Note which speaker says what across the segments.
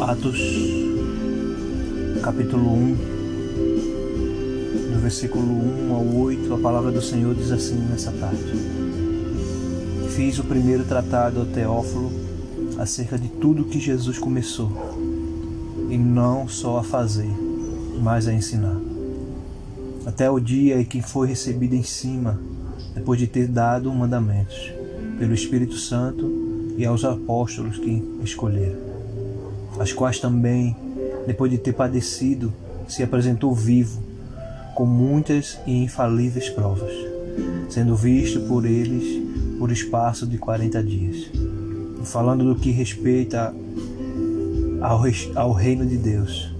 Speaker 1: Atos, capítulo 1, no versículo 1 ao 8, a palavra do Senhor diz assim nessa tarde: Fiz o primeiro tratado ao Teófilo acerca de tudo que Jesus começou, e não só a fazer, mas a ensinar. Até o dia em que foi recebido em cima, depois de ter dado mandamentos, pelo Espírito Santo e aos apóstolos que escolheram, as quais também, depois de ter padecido, se apresentou vivo, com muitas e infalíveis provas, sendo visto por eles por espaço de quarenta dias. Falando do que respeita ao, ao reino de Deus,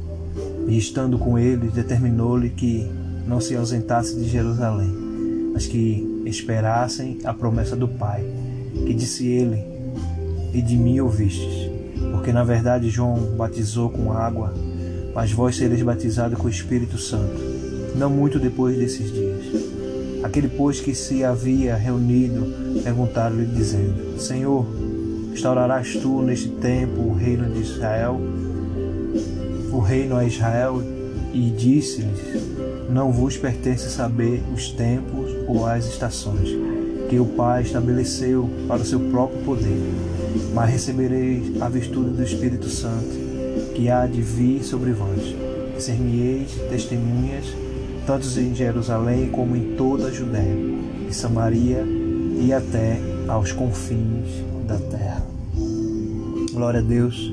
Speaker 1: e estando com eles, determinou-lhe que não se ausentasse de Jerusalém, mas que esperassem a promessa do Pai, que disse ele, e de mim ouvistes. Porque na verdade João batizou com água, mas vós sereis batizados com o Espírito Santo, não muito depois desses dias. Aquele, pois, que se havia reunido, perguntaram-lhe, dizendo: Senhor, instaurarás tu neste tempo o reino de Israel? O reino a Israel? E disse-lhes: Não vos pertence saber os tempos ou as estações que o Pai estabeleceu para o seu próprio poder, mas recebereis a virtude do Espírito Santo, que há de vir sobre vós. Ser-me-eis testemunhas, tanto em Jerusalém como em toda a Judéia e Samaria e até aos confins da terra. Glória a Deus.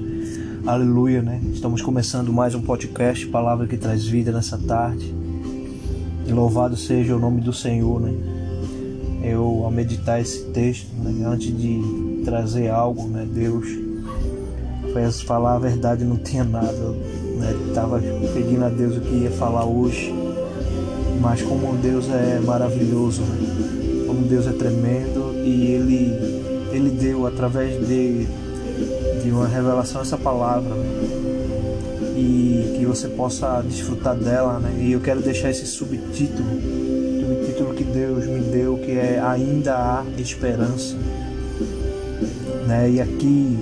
Speaker 1: Aleluia, né? Estamos começando mais um podcast, palavra que traz vida nessa tarde. E louvado seja o nome do Senhor, né? Eu, ao meditar esse texto, né, antes de trazer algo, né, Deus fez falar a verdade, não tinha nada, né? Tava pedindo a Deus o que ia falar hoje, mas como Deus é maravilhoso, né? Como Deus é tremendo e Ele, Ele deu através de, de uma revelação essa palavra, né? e que você possa desfrutar dela, né? E eu quero deixar esse subtítulo, subtítulo que Deus me deu, que é ainda há esperança, né? E aqui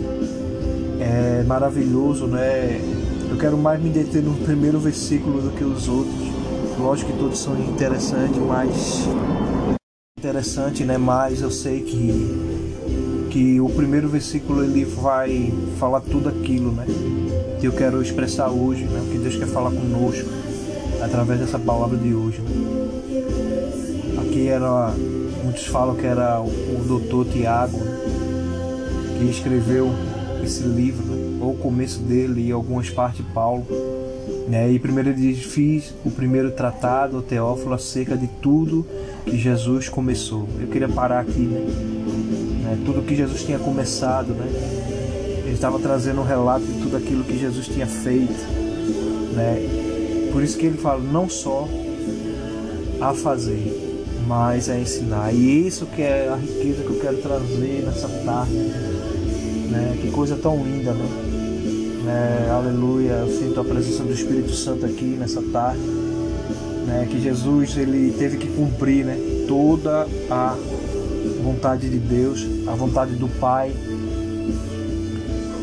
Speaker 1: é maravilhoso, né? Eu quero mais me deter no primeiro versículo do que os outros. Lógico que todos são interessantes, mas interessante, né? Mas eu sei que que o primeiro versículo ele vai falar tudo aquilo, né? Que eu quero expressar hoje, né? O que Deus quer falar conosco através dessa palavra de hoje. Né? Aqui era, muitos falam que era o doutor Tiago né? Que escreveu esse livro, né? ou o começo dele e algumas partes de Paulo. Né? E primeiro ele diz: Fiz o primeiro tratado, Teófilo, acerca de tudo que Jesus começou. Eu queria parar aqui, né? né? Tudo que Jesus tinha começado, né? Ele estava trazendo um relato de tudo aquilo que Jesus tinha feito, né? Por isso que ele fala não só a fazer, mas a ensinar. E isso que é a riqueza que eu quero trazer nessa tarde, né? Que coisa tão linda, né? né? Aleluia, eu sinto a presença do Espírito Santo aqui nessa tarde, né? Que Jesus ele teve que cumprir, né? Toda a vontade de Deus, a vontade do Pai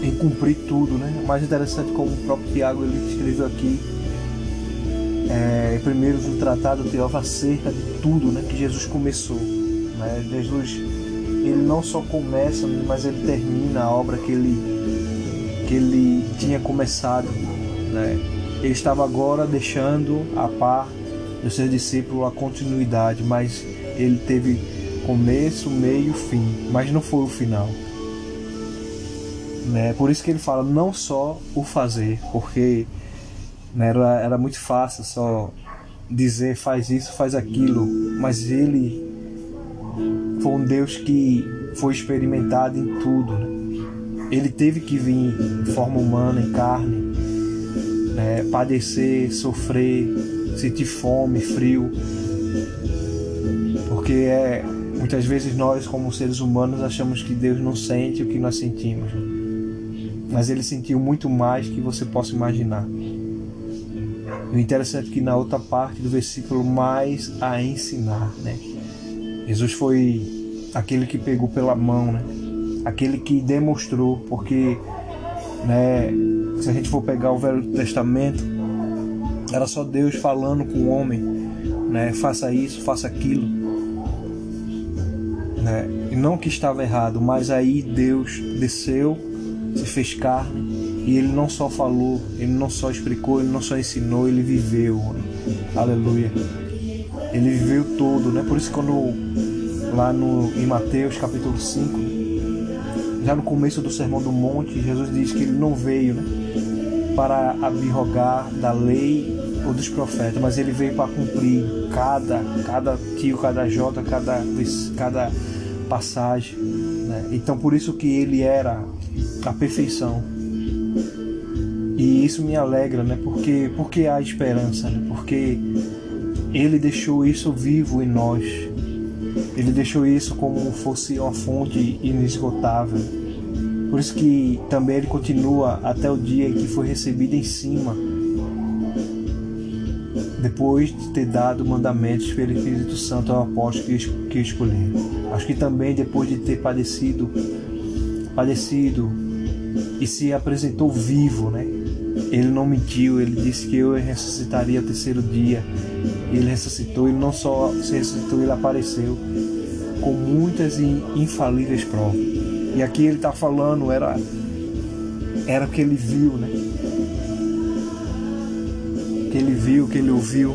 Speaker 1: em cumprir tudo, né? O mais interessante como o próprio Tiago ele escreveu aqui é, primeiro no tratado Teófilo acerca de tudo, né? Que Jesus começou, né? Jesus ele não só começa, mas ele termina a obra que ele que ele tinha começado, né? Ele estava agora deixando a par dos seus discípulos a continuidade, mas ele teve começo, meio, fim, mas não foi o final. Né? Por isso que ele fala não só o fazer, porque né, era, era muito fácil só dizer faz isso, faz aquilo, mas ele foi um Deus que foi experimentado em tudo. Né? Ele teve que vir em forma humana, em carne, né, padecer, sofrer, sentir fome, frio, porque é muitas vezes nós como seres humanos achamos que Deus não sente o que nós sentimos, né? mas Ele sentiu muito mais que você possa imaginar. O interessante é que na outra parte do versículo mais a ensinar, né? Jesus foi aquele que pegou pela mão, né? aquele que demonstrou, porque Né? Se a gente for pegar o Velho Testamento, era só Deus falando com o homem, né? Faça isso, faça aquilo. Né? E não que estava errado, mas aí Deus desceu, se fez carne e ele não só falou, ele não só explicou, ele não só ensinou, ele viveu. Aleluia. Ele viveu todo, né? Por isso quando lá no em Mateus capítulo 5, já no começo do Sermão do Monte, Jesus diz que ele não veio, né, para abrogar da lei ou dos profetas, mas ele veio para cumprir cada cada tio, cada jota, cada cada passagem, né? Então por isso que ele era a perfeição. E isso me alegra, né? Porque porque há esperança, né? Porque ele deixou isso vivo em nós. Ele deixou isso como fosse uma fonte inesgotável. Por isso que também ele continua até o dia em que foi recebido em cima, depois de ter dado mandamentos pelo Espírito Santo ao apóstolo que escolheu. Acho que também depois de ter padecido, padecido e se apresentou vivo, né? Ele não mentiu, ele disse que eu ressuscitaria ao terceiro dia. Ele ressuscitou, ele não só se ressuscitou, ele apareceu com muitas e infalíveis provas. E aqui ele está falando, era, era o que ele viu, né? Que ele viu, que ele ouviu.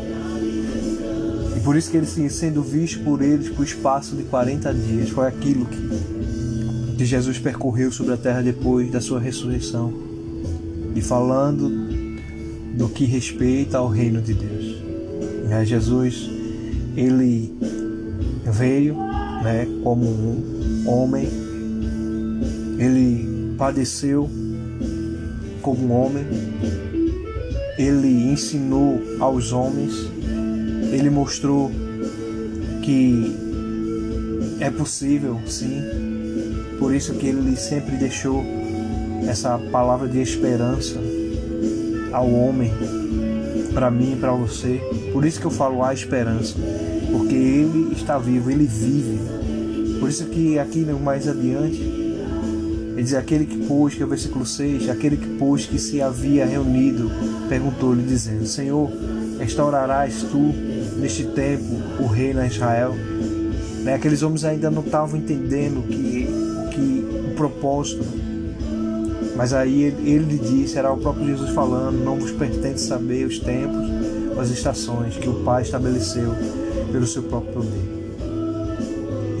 Speaker 1: E por isso que ele, sendo visto por eles por espaço de 40 dias, foi aquilo que, que Jesus percorreu sobre a terra depois da sua ressurreição. E falando do que respeita ao reino de Deus. Jesus, ele veio né, como um homem, ele padeceu como um homem, ele ensinou aos homens, ele mostrou que é possível, sim. Por isso que ele sempre deixou essa palavra de esperança ao homem, para mim e para você. Por isso que eu falo a esperança, porque ele está vivo, ele vive. Por isso que aqui mais adiante, ele diz aquele que pôs, que é o versículo 6, aquele que pôs que se havia reunido, perguntou-lhe dizendo, Senhor, restaurarás tu neste tempo o reino a Israel? Né? Aqueles homens ainda não estavam entendendo que, que o propósito mas aí ele, ele disse, era o próprio Jesus falando, não vos pertence saber os tempos, as estações que o Pai estabeleceu pelo seu próprio poder.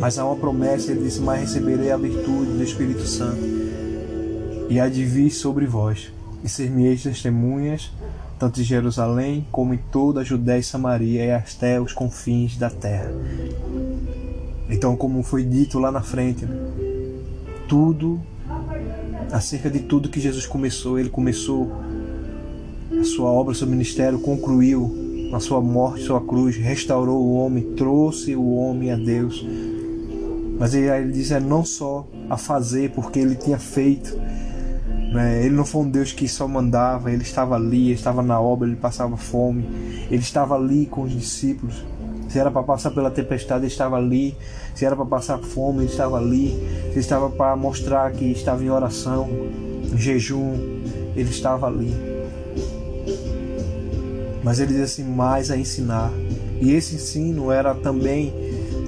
Speaker 1: Mas há uma promessa, ele disse, mas receberei a virtude do Espírito Santo e há de vir sobre vós, e ser-me-eis testemunhas, tanto em Jerusalém como em toda a Judéia e Samaria e até os confins da terra. Então, como foi dito lá na frente, tudo acerca de tudo que Jesus começou. Ele começou a sua obra, seu ministério, concluiu na sua morte, sua cruz, restaurou o homem, trouxe o homem a Deus. Mas ele, ele diz é não só a fazer, porque ele tinha feito. Né? Ele não foi um Deus que só mandava, ele estava ali, ele estava na obra, ele passava fome, ele estava ali com os discípulos. Se era para passar pela tempestade, ele estava ali. Se era para passar fome, ele estava ali. Se estava para mostrar que estava em oração, em jejum, ele estava ali. Mas ele diz assim: mais a ensinar. E esse ensino era também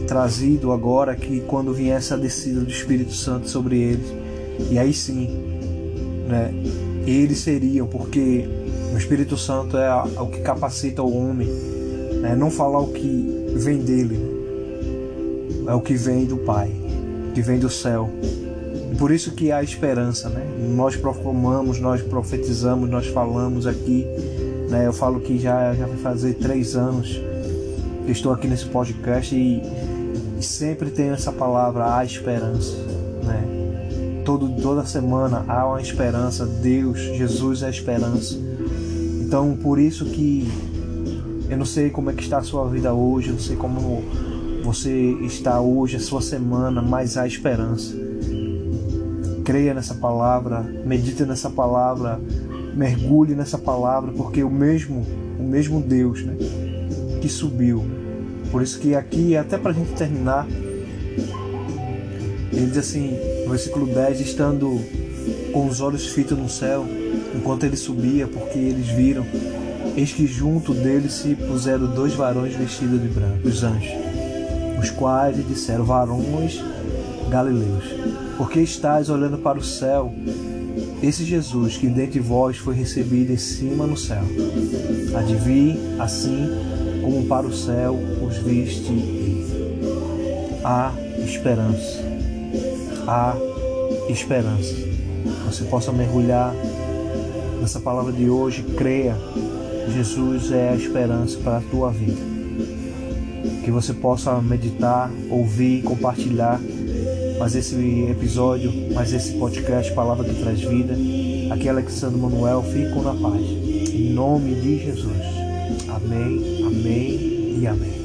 Speaker 1: trazido agora que quando viesse a descida do Espírito Santo sobre eles. E aí sim, né, eles seriam, porque o Espírito Santo é o que capacita o homem né? Não falar o que vem dele, é o que vem do Pai, que vem do céu. Por isso que há esperança, né? Nós proclamamos, nós profetizamos, nós falamos aqui, né? Eu falo que já já vai fazer três anos que estou aqui nesse podcast e, e sempre tenho essa palavra, há esperança, né? Todo, toda semana há uma esperança, Deus, Jesus é a esperança. Então, por isso que eu não sei como é que está a sua vida hoje, eu não sei como você está hoje, a sua semana, mas há esperança. Creia nessa palavra, medite nessa palavra, mergulhe nessa palavra, porque o mesmo, o mesmo Deus, né, que subiu. Por isso que aqui, até para a gente terminar, ele diz assim, no versículo 10, estando com os olhos fitos no céu, enquanto ele subia, porque eles viram, eis que junto dele se puseram dois varões vestidos de branco, os anjos, os quais lhe disseram: Varões galileus, porque estáis olhando para o céu? Esse Jesus que dentre vós foi recebido em cima no céu, adivinhe assim como para o céu os viste. Há esperança, há esperança. Você possa mergulhar nessa palavra de hoje, creia, Jesus é a esperança para a tua vida. Que você possa meditar, ouvir, compartilhar mais esse episódio, mais esse podcast Palavra que Traz Vida. Aqui é Alexandre Manuel, fico na paz. Em nome de Jesus. Amém, amém e amém.